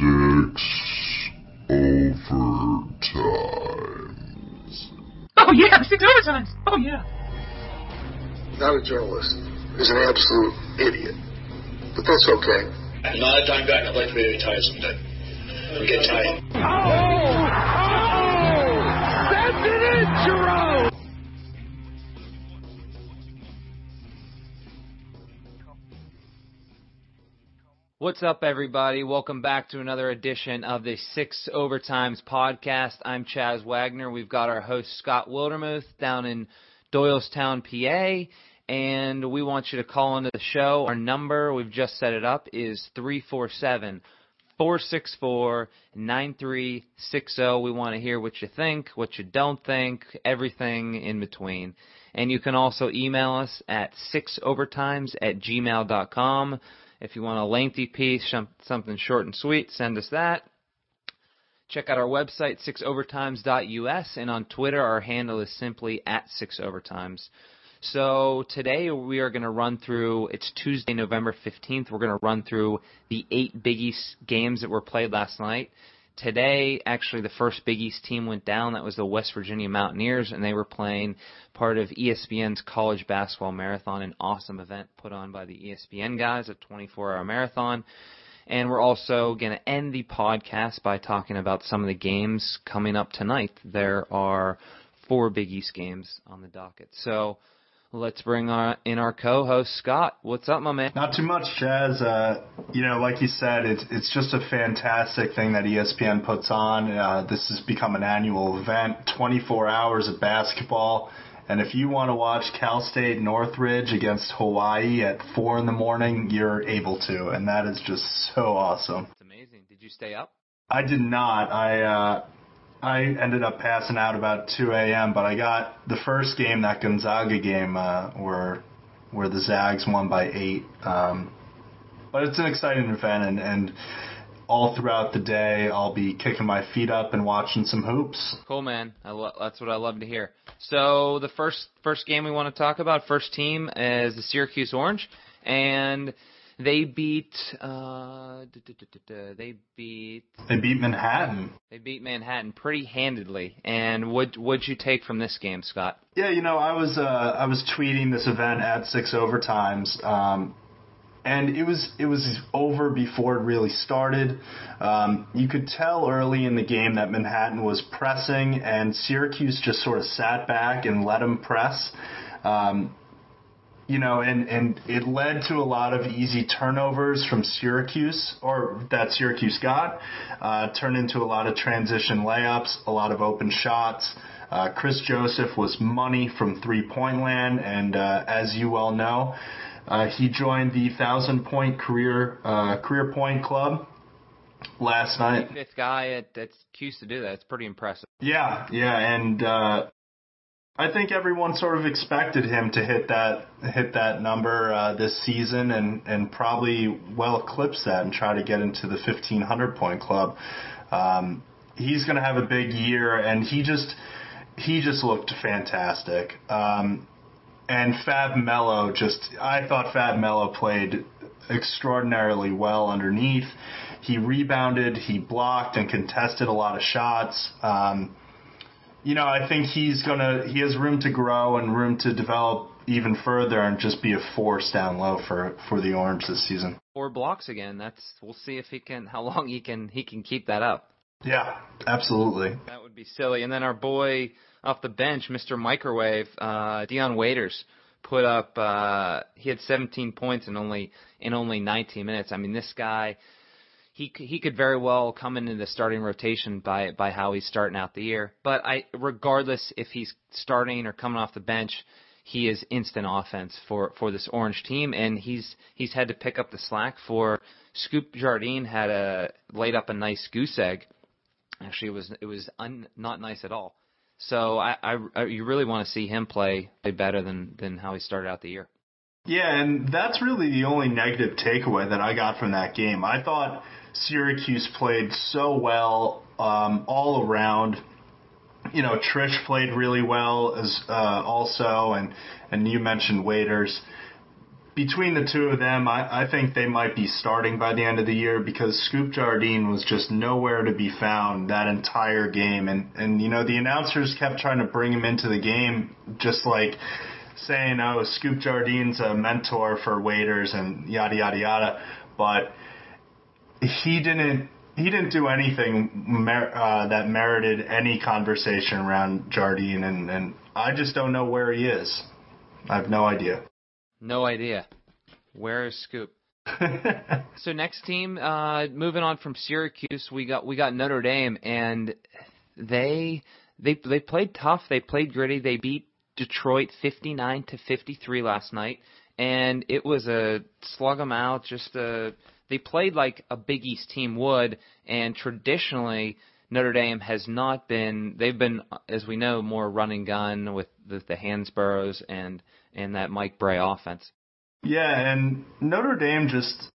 Six overtimes. Oh yeah, six overtimes. Oh yeah. Not a journalist. He's an absolute idiot. But that's okay. And not a dime back. I'd like to be retired someday. I'm getting tired. Oh! What's up, everybody? Welcome back to another edition of the Six Overtimes podcast. I'm Chas Wagner. We've got our host Scott Wildermuth down in Doylestown, PA, and we want you to call into the show. Our number, we've just set it up, is 347 464 9360. We want to hear what you think, what you don't think, everything in between. And you can also email us at sixovertimes at gmail.com. If you want a lengthy piece, something short and sweet, send us that. Check out our website, sixovertimes.us, and on Twitter, our handle is simply at sixovertimes. So today we are going to run through, it's Tuesday, November 15th, we're going to run through the eight biggest games that were played last night. Today, actually, the first Big East team went down. That was the West Virginia Mountaineers, and they were playing part of ESPN's College Basketball Marathon, an awesome event put on by the ESPN guys, a 24 hour marathon. And we're also going to end the podcast by talking about some of the games coming up tonight. There are four Big East games on the docket. So, Let's bring our, in our co-host Scott. What's up, my man? Not too much, Chas. Uh, you know, like you said, it's it's just a fantastic thing that ESPN puts on. Uh, this has become an annual event, 24 hours of basketball. And if you want to watch Cal State Northridge against Hawaii at four in the morning, you're able to, and that is just so awesome. It's amazing. Did you stay up? I did not. I uh, I ended up passing out about 2 a.m., but I got the first game, that Gonzaga game, uh, where where the Zags won by eight. Um, but it's an exciting event, and, and all throughout the day, I'll be kicking my feet up and watching some hoops. Cool, man. Lo- that's what I love to hear. So the first first game we want to talk about, first team, is the Syracuse Orange, and they beat. Uh, they beat. They beat Manhattan. They beat Manhattan pretty handedly. And what what'd you take from this game, Scott? Yeah, you know, I was uh, I was tweeting this event at six overtimes. Um, and it was it was over before it really started. Um, you could tell early in the game that Manhattan was pressing, and Syracuse just sort of sat back and let them press. Um, you know, and, and it led to a lot of easy turnovers from Syracuse, or that Syracuse got, uh, turned into a lot of transition layups, a lot of open shots. Uh, Kris Joseph was money from three point land, and uh, as you well know, uh, he joined the thousand point career uh, career point club last night. Fifth guy at, that's used to do that. It's pretty impressive. Yeah, yeah, and uh, I think everyone sort of expected him to hit that hit that number uh, this season and and probably well eclipse that and try to get into the 1500 point club. Um, he's going to have a big year, and he just he just looked fantastic. Um, and Fab Melo just I thought Fab Melo played extraordinarily well underneath. He rebounded, he blocked and contested a lot of shots. Um, you know, I think he's gonna he has room to grow and room to develop even further and just be a force down low for for the Orange this season. Four blocks again. That's we'll see if he can how long he can he can keep that up. Yeah, absolutely. That would be silly. And then our boy off the bench, Mr. Microwave, uh, Dion Waiters, put up. Uh, he had 17 points in only in only 19 minutes. I mean, this guy he he could very well come into the starting rotation by by how he's starting out the year. But I, regardless if he's starting or coming off the bench, he is instant offense for for this Orange team, and he's he's had to pick up the slack for Scoop Jardine had a laid up a nice goose egg. Actually, it was it was un, not nice at all. So I, I, I you really want to see him play play better than than how he started out the year. Yeah, and that's really the only negative takeaway that I got from that game. I thought Syracuse played so well um, all around. You know, Triche played really well as uh, also, and and you mentioned Waiters. between the two of them, I, I think they might be starting by the end of the year because Scoop Jardine was just nowhere to be found that entire game. And, and, you know, the announcers kept trying to bring him into the game, just like saying, oh, Scoop Jardine's a mentor for Waiters and yada, yada, yada. But he didn't. He didn't do anything mer- uh, that merited any conversation around Jardine, and, and I just don't know where he is. I have no idea. No idea. Where is Scoop? so next team, uh, moving on from Syracuse, we got we got Notre Dame, and they they they played tough. They played gritty. They beat Detroit 59 to 53 last night, and it was a slug them out. Just a they played like a Big East team would, and traditionally Notre Dame has not been. They've been, as we know, more running gun with the, the Hansbroughs and and that Mike Brey offense. Yeah, and Notre Dame just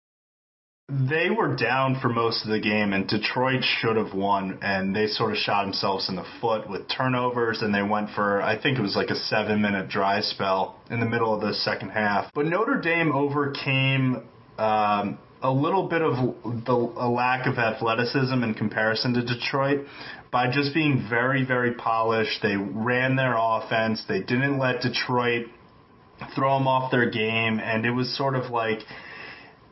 they were down for most of the game, and Detroit should have won, and they sort of shot themselves in the foot with turnovers, and they went for I think it was like a seven minute dry spell in the middle of the second half. But Notre Dame overcame. Um, a little bit of the a lack of athleticism in comparison to Detroit by just being very very polished. They ran their offense. They didn't let Detroit throw them off their game, and it was sort of like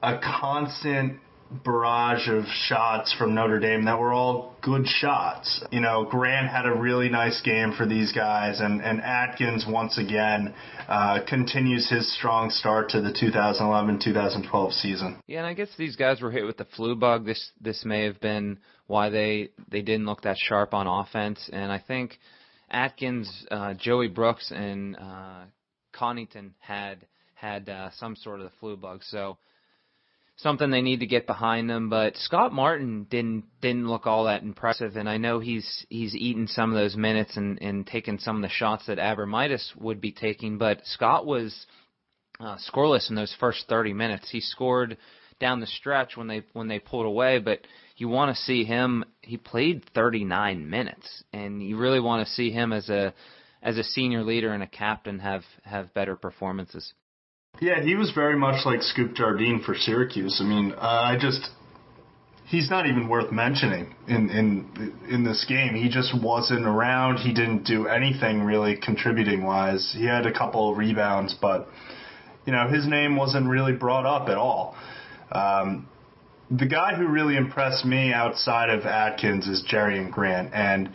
a constant barrage of shots from Notre Dame that were all good shots. You know, Grant had a really nice game for these guys, and, and Atkins once again uh, continues his strong start to the 2011-2012 season. Yeah, and I guess these guys were hit with the flu bug. This this may have been why they they didn't look that sharp on offense, and I think Atkins, uh, Joey Brooks, and uh, Connaughton had had uh, some sort of the flu bug. So something they need to get behind them. But Scott Martin didn't didn't look all that impressive, and I know he's he's eaten some of those minutes and and taken some of the shots that Abromaitis would be taking. But Scott was uh, scoreless in those first 30 minutes. He scored down the stretch when they when they pulled away, but you want to see him. He played 39 minutes, and you really want to see him as a as a senior leader and a captain have have better performances. Yeah, he was very much like Scoop Jardine for Syracuse. I mean, uh, I just he's not even worth mentioning in in in this game. He just wasn't around. He didn't do anything really contributing wise. He had a couple of rebounds, but you know his name wasn't really brought up at all. Um, the guy who really impressed me outside of Atkins is Jerian Grant, and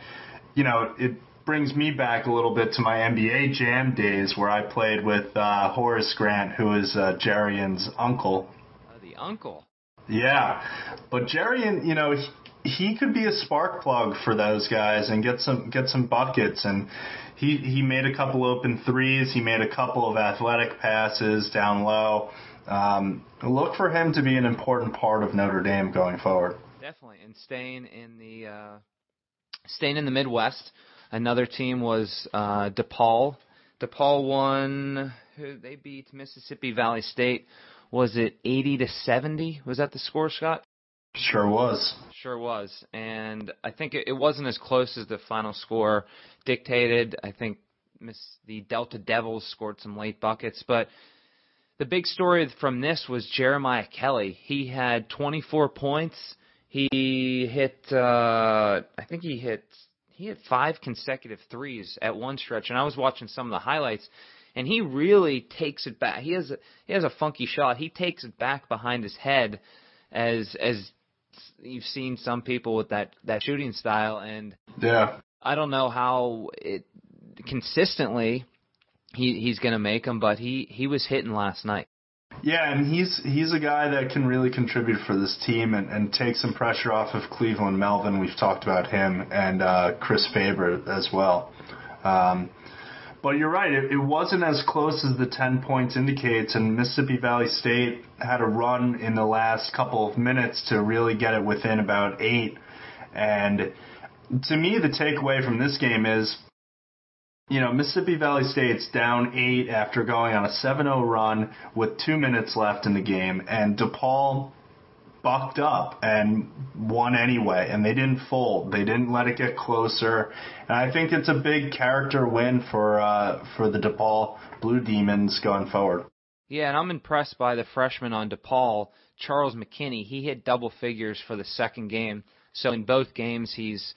you know it brings me back a little bit to my NBA Jam days where I played with uh, Horace Grant, who is uh, Jerian's uncle. Uh, the uncle. Yeah, but Jerian, you know, he, he could be a spark plug for those guys and get some get some buckets. And he he made a couple open threes. He made a couple of athletic passes down low. Um, look for him to be an important part of Notre Dame going forward. Definitely, and staying in the uh, staying in the Midwest. Another team was uh, DePaul. DePaul won. Who they beat Mississippi Valley State. Was it 80 to 70? Was that the score, Scott? Sure was. Sure was. And I think it, it wasn't as close as the final score dictated. I think Miss the Delta Devils scored some late buckets, but the big story from this was Jeremiah Kelly. He had 24 points. He hit, uh, I think he hit he had five consecutive threes at one stretch, and I was watching some of the highlights, and he really takes it back. He has a, he has a funky shot. He takes it back behind his head, as as you've seen some people with that that shooting style, and yeah, I don't know how it consistently he he's going to make them, but he he was hitting last night. Yeah, and he's he's a guy that can really contribute for this team and, and take some pressure off of Cleveland Melvin. We've talked about him and uh, Krys Faber as well. Um, but you're right, it, it wasn't as close as the 10 points indicates, and Mississippi Valley State had a run in the last couple of minutes to really get it within about eight. And to me, the takeaway from this game is you know, Mississippi Valley State's down eight after going on a 7-0 run with two minutes left in the game, and DePaul bucked up and won anyway, and they didn't fold. They didn't let it get closer, and I think it's a big character win for uh, for the DePaul Blue Demons going forward. Yeah, and I'm impressed by the freshman on DePaul, Charles McKinney. He hit double figures for the second game. So in both games, he's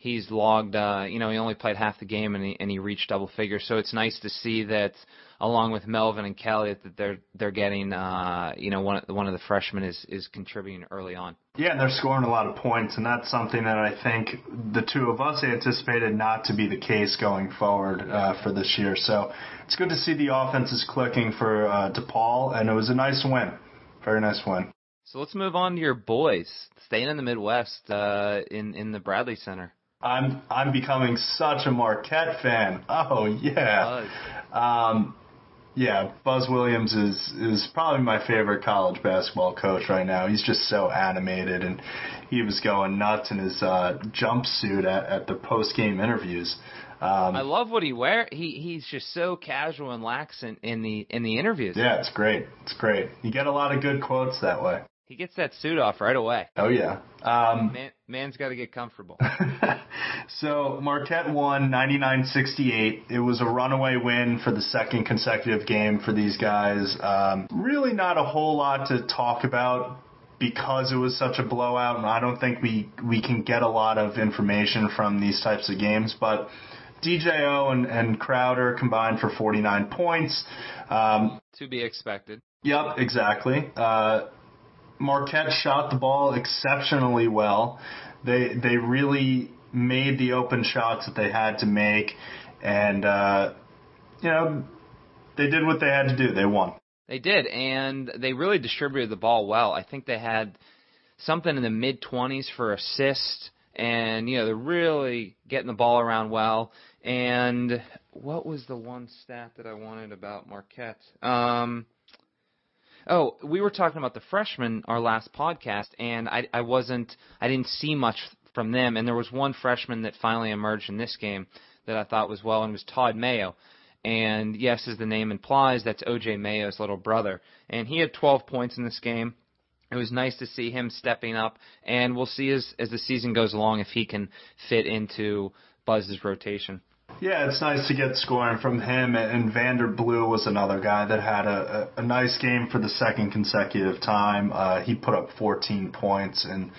he's logged. Uh, you know, he only played half the game and he and he reached double figures. So it's nice to see that along with Melvin and Kelly that they're they're getting. Uh, you know, one one of the freshmen is is contributing early on. Yeah, and they're scoring a lot of points, and that's something that I think the two of us anticipated not to be the case going forward uh, for this year. So it's good to see the offense is clicking for uh, DePaul, and it was a nice win. Very nice win. So let's move on to your boys, staying in the Midwest, uh, in in the Bradley Center. I'm I'm becoming such a Marquette fan. Oh yeah. Um, yeah, Buzz Williams is is probably my favorite college basketball coach right now. He's just so animated, and he was going nuts in his uh, jumpsuit at, at the post game interviews. Um, I love what he wear. He he's just so casual and lax in, in the in the interviews. Yeah, it's great. It's great. You get a lot of good quotes that way. He gets that suit off right away. Oh yeah. Um, Man, man's got to get comfortable. so Marquette won 99-68. It was a runaway win for the second consecutive game for these guys. Um, really not a whole lot to talk about because it was such a blowout, and I don't think we we can get a lot of information from these types of games, but. DJO and, and Crowder combined for 49 points. Um, to be expected. Yep, exactly. Uh, Marquette shot the ball exceptionally well. They they really made the open shots that they had to make, and uh, you know they did what they had to do. They won. They did, and they really distributed the ball well. I think they had something in the mid 20s for assists, and you know they're really getting the ball around well. And what was the one stat that I wanted about Marquette? Um, Oh, we were talking about the freshmen our last podcast, and I, I wasn't, I didn't see much from them. And there was one freshman that finally emerged in this game that I thought was well, and was Todd Mayo. And yes, as the name implies, that's OJ Mayo's little brother. And he had 12 points in this game. It was nice to see him stepping up, and we'll see as as the season goes along if he can fit into Buzz's rotation. Yeah, it's nice to get scoring from him. And Vander Blue was another guy that had a, a, a nice game for the second consecutive time. Uh, he put up 14 points and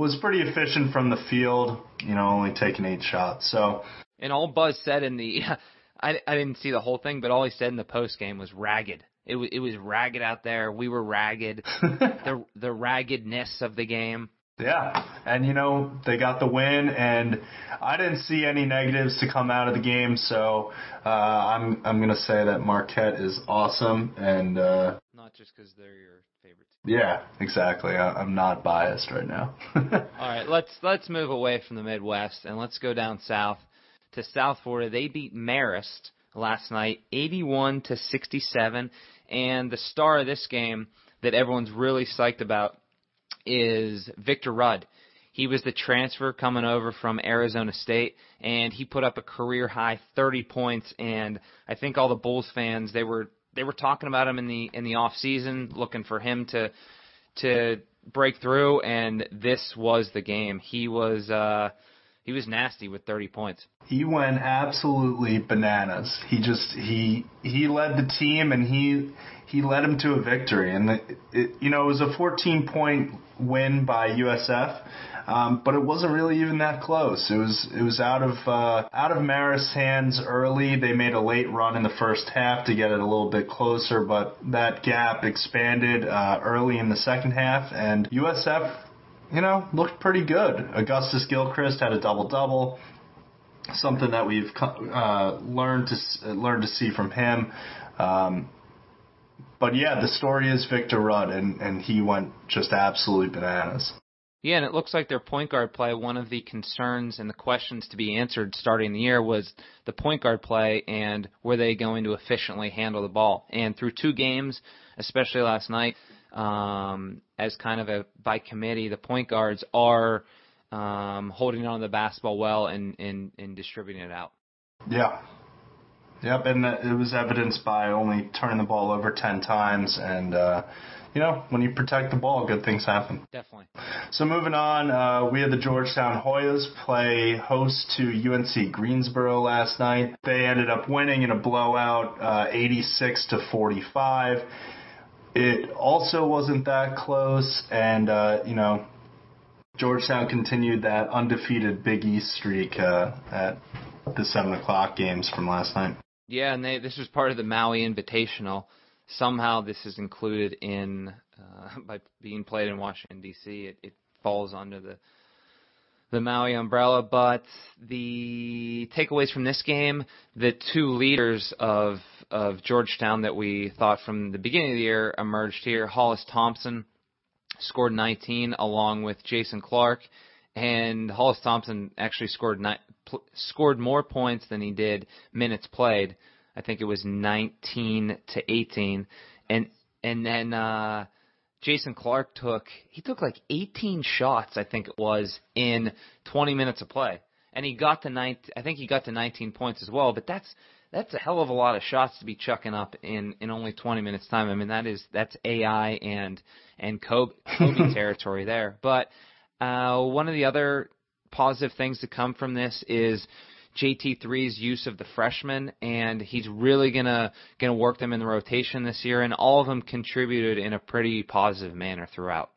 was pretty efficient from the field. You know, only taking eight shots. So. And all Buzz said in the, I I didn't see the whole thing, but all he said in the post game was ragged. It was it was ragged out there. We were ragged. the the raggedness of the game. Yeah, and you know they got the win, and I didn't see any negatives to come out of the game, so uh, I'm I'm gonna say that Marquette is awesome, and uh, not just because they're your favorite. Team. Yeah, exactly. I, am not biased right now. All right, let's let's move away from the Midwest and let's go down south to South Florida. They beat Marist last night, 81 to 67, and the star of this game that everyone's really psyched about is Victor Rudd. He was the transfer coming over from Arizona State, and he put up a career high 30 points. And I think all the Bulls fans they were they were talking about him in the in the off season, looking for him to to break through. And this was the game. He was uh, he was nasty with 30 points. He went absolutely bananas. He just he he led the team and he he led him to a victory. And the, it, you know it was a 14 point win by USF. Um, but it wasn't really even that close. It was it was out of uh, out of Marist's hands early. They made a late run in the first half to get it a little bit closer, but that gap expanded uh, early in the second half, and USF, you know, looked pretty good. Augustus Gilchrist had a double double, something that we've uh, learned to learned to see from him. Um, but yeah, the story is Victor Rudd, and, and he went just absolutely bananas. Yeah, and it looks like their point guard play, one of the concerns and the questions to be answered starting the year was the point guard play and were they going to efficiently handle the ball. And through two games, especially last night, um, as kind of a by committee, the point guards are um, holding on to the basketball well and, and, and distributing it out. Yeah, Yep, and it was evidenced by only turning the ball over ten times, and uh, you know, when you protect the ball, good things happen. Definitely. So moving on, uh, we had the Georgetown Hoyas play host to UNC Greensboro last night. They ended up winning in a blowout, uh, 86 to 45. It also wasn't that close, and uh, you know, Georgetown continued that undefeated Big East streak uh, at the seven o'clock games from last night. Yeah, and they, this was part of the Maui Invitational. Somehow, this is included in uh, by being played in Washington D.C. It, it falls under the the Maui umbrella. But the takeaways from this game, the two leaders of of Georgetown that we thought from the beginning of the year emerged here. Hollis Thompson scored 19 along with Jason Clark, and Hollis Thompson actually scored ni- pl- scored more points than he did minutes played. I think it was 19 to 18, and and then uh, Jason Clark took he took like 18 shots I think it was in 20 minutes of play, and he got to nine. I think he got to 19 points as well. But that's that's a hell of a lot of shots to be chucking up in in only 20 minutes time. I mean that is that's AI and and Kobe, Kobe territory there. But uh, one of the other positive things to come from this is JT3's use of the freshmen, and he's really gonna gonna work them in the rotation this year, and all of them contributed in a pretty positive manner throughout.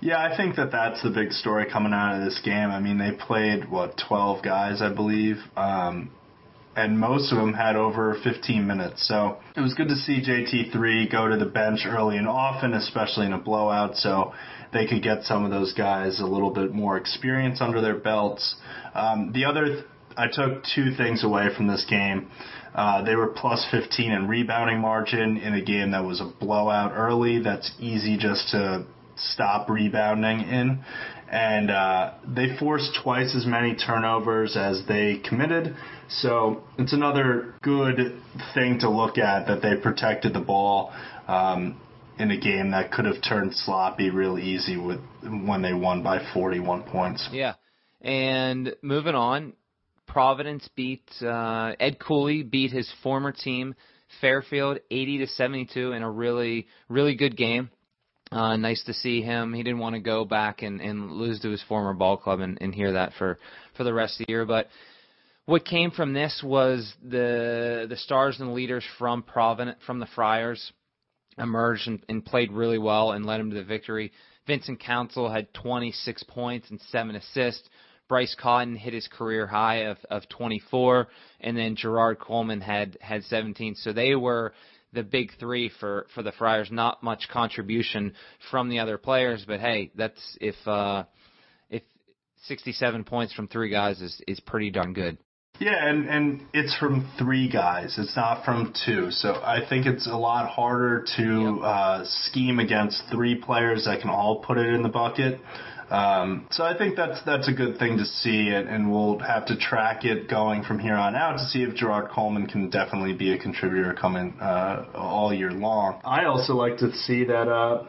Yeah, I think that that's the big story coming out of this game. I mean, they played what 12 guys, I believe. Um, and most of them had over 15 minutes. So it was good to see JT3 go to the bench early and often, especially in a blowout, so they could get some of those guys a little bit more experience under their belts. Um, the other, th- I took two things away from this game. Uh, they were plus 15 in rebounding margin in a game that was a blowout early. That's easy just to stop rebounding in. And uh, they forced twice as many turnovers as they committed. So it's another good thing to look at that they protected the ball um, in a game that could have turned sloppy real easy with when they won by 41 points. Yeah. And moving on, Providence beat uh, Ed Cooley beat his former team Fairfield 80 to 72 in a really really good game. Uh, nice to see him. He didn't want to go back and, and lose to his former ball club and, and hear that for, for the rest of the year. But what came from this was the the stars and leaders from Providence from the Friars emerged and, and played really well and led him to the victory. Vincent Council had 26 points and seven assists. Bryce Cotton hit his career high of, of 24, and then Gerard Coleman had had 17. So they were the big three for for the Friars. Not much contribution from the other players, but hey, that's if uh, if 67 points from three guys is is pretty darn good. Yeah, and and it's from three guys. It's not from two. So I think it's a lot harder to Yep. uh, scheme against three players that can all put it in the bucket. Um, so I think that's that's a good thing to see, and, and we'll have to track it going from here on out to see if Gerard Coleman can definitely be a contributor coming uh, all year long. I also like to see that uh,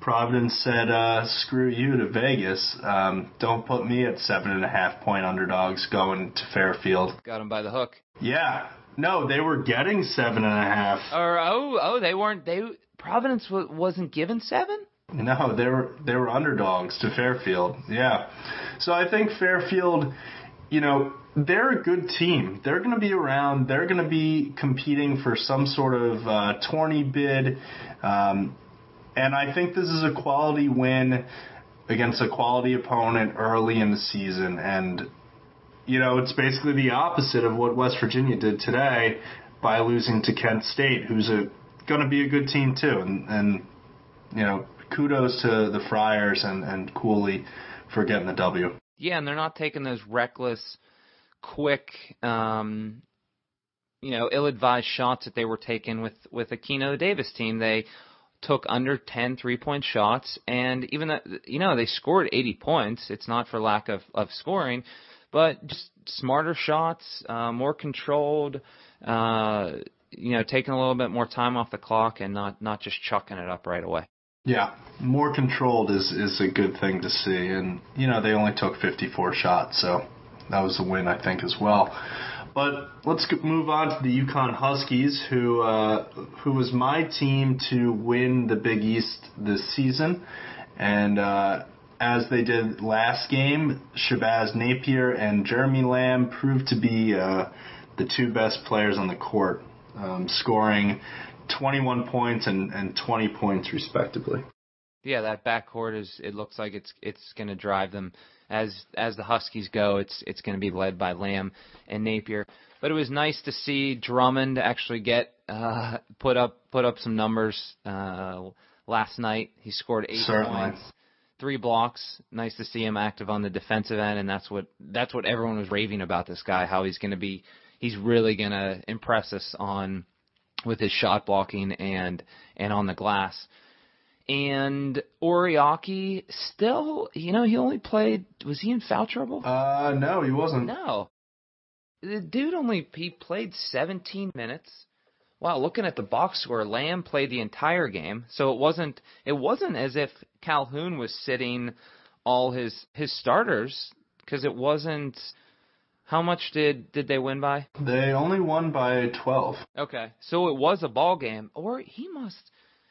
Providence said, uh, "Screw you to Vegas. Um, don't put me at seven and a half point underdogs going to Fairfield." Got him by the hook. Yeah. No, they were getting seven and a half. Or oh oh they weren't they Providence w- wasn't given seven. No, they were they were underdogs to Fairfield. Yeah. So I think Fairfield, you know, they're a good team. They're going to be around. They're going to be competing for some sort of uh, tourney bid. Um, and I think this is a quality win against a quality opponent early in the season. And, you know, it's basically the opposite of what West Virginia did today by losing to Kent State, who's a going to be a good team too. And, and you know, kudos to the Friars and, and Cooley for getting the W. Yeah, and they're not taking those reckless, quick, um, you know, ill-advised shots that they were taking with with Keno Davis team. They took under 10 three-point shots, and even though you know, they scored 80 points. It's not for lack of of scoring, but just smarter shots, uh, more controlled. Uh, you know, taking a little bit more time off the clock and not not just chucking it up right away. Yeah, more controlled is is a good thing to see, and you know they only took 54 shots, so that was a win I think as well. But let's move on to the UConn Huskies, who uh, who was my team to win the Big East this season, and uh, as they did last game, Shabazz Napier and Jeremy Lamb proved to be uh, the two best players on the court, um, scoring 21 points and, and 20 points respectively. Yeah, that backcourt is. It looks like it's it's going to drive them as as the Huskies go. It's it's going to be led by Lamb and Napier. But it was nice to see Drummond actually get uh, put up put up some numbers uh, last night. He scored eight Certainly. points, three blocks. Nice to see him active on the defensive end, and that's what that's what everyone was raving about this guy. How he's going to be. He's really going to impress us on with his shot blocking and and on the glass. And Oriakhi still, you know, he only played. Was he in foul trouble? Uh, no, he wasn't. No. The dude only he played 17 minutes. Wow, looking at the box score, Lamb played the entire game, so it wasn't it wasn't as if Calhoun was sitting all his his starters because it wasn't. How much did did they win by? They only won by 12. Okay, so it was a ball game, or he must,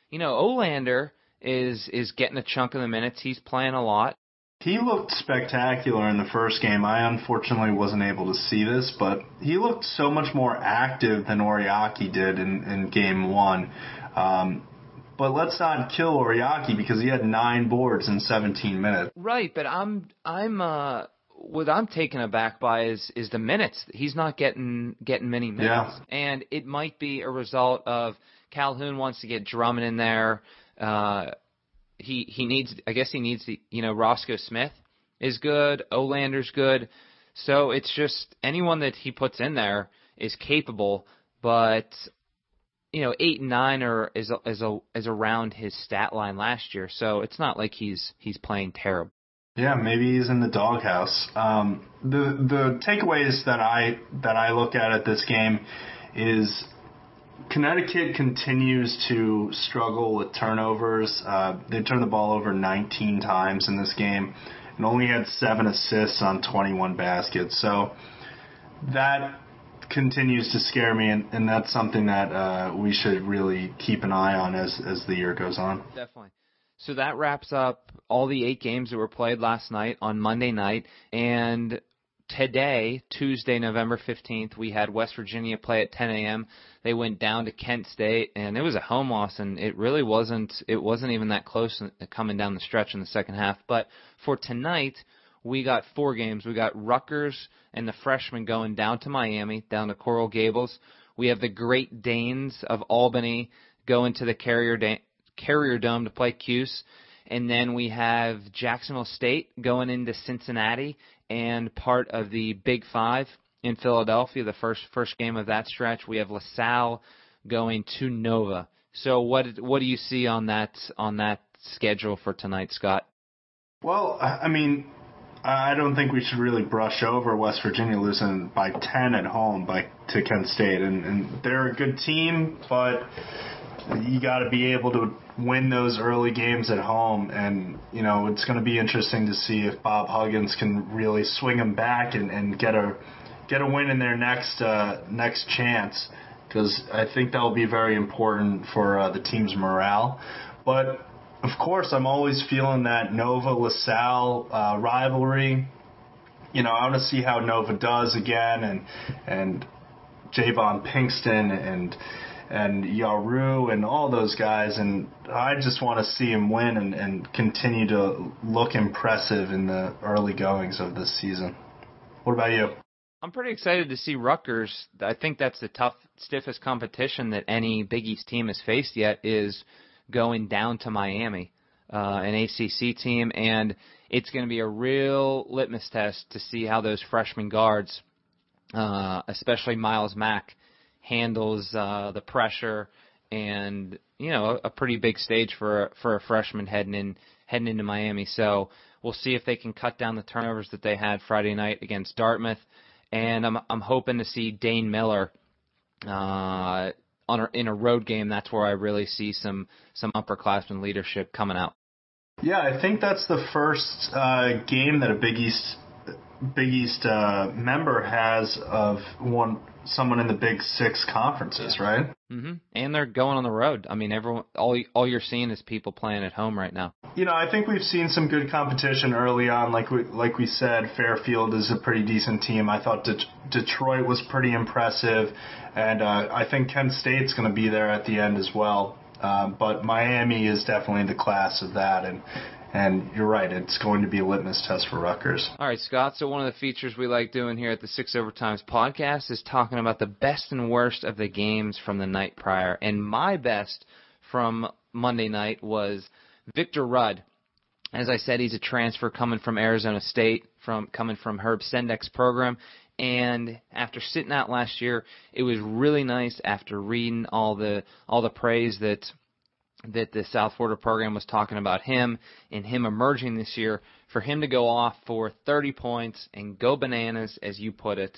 you know, Olander is is getting a chunk of the minutes. He's playing a lot. He looked spectacular in the first game. I unfortunately wasn't able to see this, but he looked so much more active than Oriakhi did in, in game one. Um, but let's not kill Oriakhi because he had nine boards in 17 minutes. Right, but I'm I'm uh what I'm taken aback by is is the minutes. He's not getting getting many minutes, Yeah. and it might be a result of Calhoun wants to get Drummond in there. Uh, he he needs I guess he needs the you know Roscoe Smith is good, Olander's good, so it's just anyone that he puts in there is capable, but you know eight and nine are is is a, is around his stat line last year, so it's not like he's he's playing terrible. Yeah, maybe he's in the doghouse. Um, the the takeaways that I that I look at at this game is Connecticut continues to struggle with turnovers. Uh, they turned the ball over 19 times in this game and only had seven assists on 21 baskets. So that continues to scare me, and, and that's something that uh, we should really keep an eye on as as the year goes on. Definitely. So that wraps up all the eight games that were played last night on Monday night. And today, Tuesday, November 15th, we had West Virginia play at 10 a.m. They went down to Kent State, and it was a home loss, and it really wasn't. It wasn't even that close uh, coming down the stretch in the second half. But for tonight, we got four games. We got Rutgers and the freshmen going down to Miami, down to Coral Gables. We have the Great Danes of Albany going to the Carrier da- Carrier Dome to play Cuse. And then we have Jacksonville State going into Cincinnati and part of the Big Five in Philadelphia, the first first game of that stretch. We have LaSalle going to Nova. So what what do you see on that on that schedule for tonight, Scott? Well, I mean, I don't think we should really brush over West Virginia losing by 10 at home by to Kent State, and, and they're a good team, but you got to be able to win those early games at home, and you know it's going to be interesting to see if Bob Huggins can really swing them back and, and get a get a win in their next uh, next chance, because I think that will be very important for uh, the team's morale, but of course, I'm always feeling that Nova LaSalle uh, rivalry. You know, I want to see how Nova does again, and and JayVaughn Pinkston and and Yarou and all those guys, and I just want to see him win and, and continue to look impressive in the early goings of this season. What about you? I'm pretty excited to see Rutgers. I think that's the tough, stiffest competition that any Big East team has faced yet is going down to Miami, uh, an ACC team, and it's going to be a real litmus test to see how those freshman guards, uh, especially Myles Mack, handles uh, the pressure and you know a, pretty big stage for for a freshman heading in heading into Miami. So we'll see if they can cut down the turnovers that they had Friday night against Dartmouth, and I'm I'm hoping to see Dane Miller. Uh, on a, in a road game, that's where I really see some some upperclassmen leadership coming out. Yeah, I think that's the first uh, game that a Big East Big East uh, member has of one someone in the Big Six conferences, right? Mm-hmm. And they're going on the road. I mean, everyone, all all you're seeing is people playing at home right now. You know, I think we've seen some good competition early on. Like we like we said, Fairfield is a pretty decent team. I thought De- Detroit was pretty impressive, and uh, I think Kent State's going to be there at the end as well. Um, but Miami is definitely the class of that, and and you're right, it's going to be a litmus test for Rutgers. All right, Scott. So one of the features we like doing here at the Six Overtimes podcast is talking about the best and worst of the games from the night prior. And my best from Monday night was Victor Rudd. As I said, he's a transfer coming from Arizona State, from coming from Herb Sendek's program. And after sitting out last year, it was really nice after reading all the all the praise that that the South Florida program was talking about him and him emerging this year for him to go off for 30 points and go bananas, as you put it.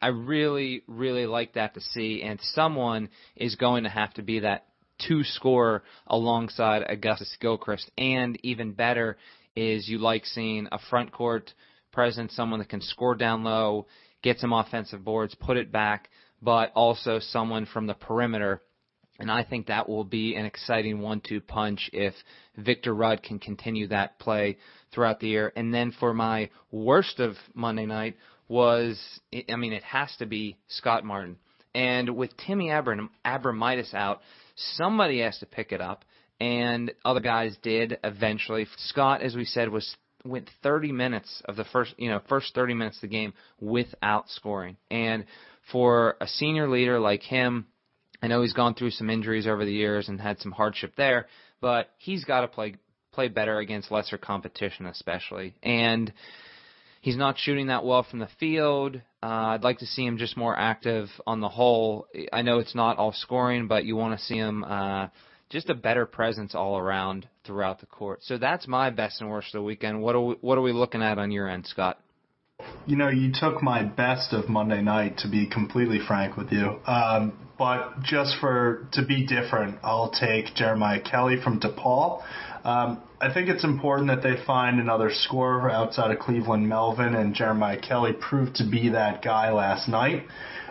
I really, really like that to see, and someone is going to have to be that two scorer alongside Augustus Gilchrist, and even better is you like seeing a front court presence, someone that can score down low, get some offensive boards, put it back, but also someone from the perimeter and I think that will be an exciting one-two punch if Victor Rudd can continue that play throughout the year. And then for my worst of Monday night was, I mean, it has to be Scott Martin. And with Timmy Abram, Abromaitis out, somebody has to pick it up, and other guys did eventually. Scott, as we said, was went 30 minutes of the first, you know, first 30 minutes of the game without scoring. And for a senior leader like him, I know he's gone through some injuries over the years and had some hardship there, but he's got to play play better against lesser competition, especially. And he's not shooting that well from the field. Uh, I'd like to see him just more active on the whole. I know it's not all scoring, but you want to see him uh, just a better presence all around throughout the court. So that's my best and worst of the weekend. What are we, what are we looking at on your end, Scott? You know, you took my best of Monday night, to be completely frank with you. Um, but just for to be different, I'll take Jeremiah Kelly from DePaul. Um, I think it's important that they find another scorer outside of Cleveland Melvin, and Jeremiah Kelly proved to be that guy last night.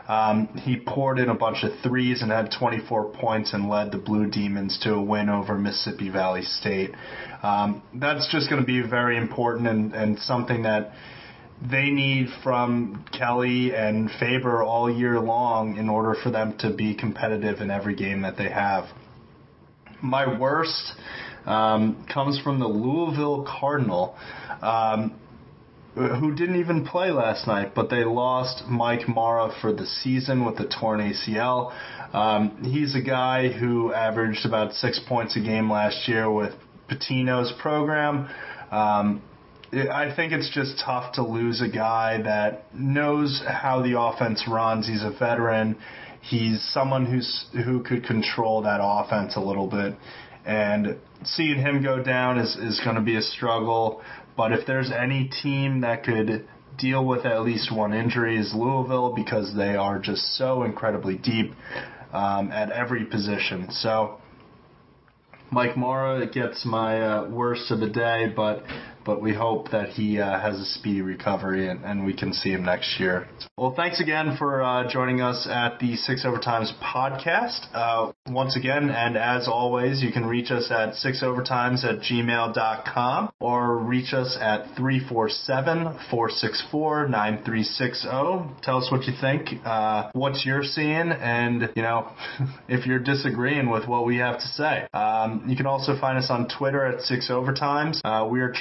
Um, he poured in a bunch of threes and had 24 points and led the Blue Demons to a win over Mississippi Valley State. Um, that's just going to be very important and, and something that they need from Kelly and Faber all year long in order for them to be competitive in every game that they have. My worst um, comes from the Louisville Cardinal, um, who didn't even play last night, but they lost Mike Marra for the season with a torn ACL. Um, he's a guy who averaged about six points a game last year with Pitino's program. Um, I think it's just tough to lose a guy that knows how the offense runs. He's a veteran. He's someone who's who could control that offense a little bit. And seeing him go down is is going to be a struggle. But if there's any team that could deal with at least one injury is Louisville because they are just so incredibly deep um, at every position. So Mike Marra gets my uh, worst of the day, but but we hope that he uh, has a speedy recovery and, and, we can see him next year. Well, thanks again for uh, joining us at the Six Overtimes podcast. Uh, once again, and as always, you can reach us at sixovertimes at gmail.com or reach us at 347-464-9360. Tell us what you think, uh, what you're seeing, and, you know, if you're disagreeing with what we have to say. Um, you can also find us on Twitter at Six Overtimes. Uh, we are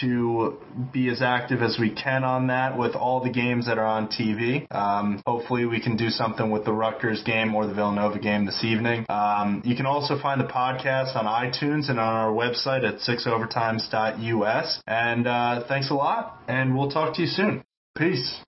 to be as active as we can on that with all the games that are on TV. Um, hopefully, we can do something with the Rutgers game or the Villanova game this evening. Um, you can also find the podcast on iTunes and on our website at sixovertimes.us. And uh, thanks a lot, and we'll talk to you soon. Peace.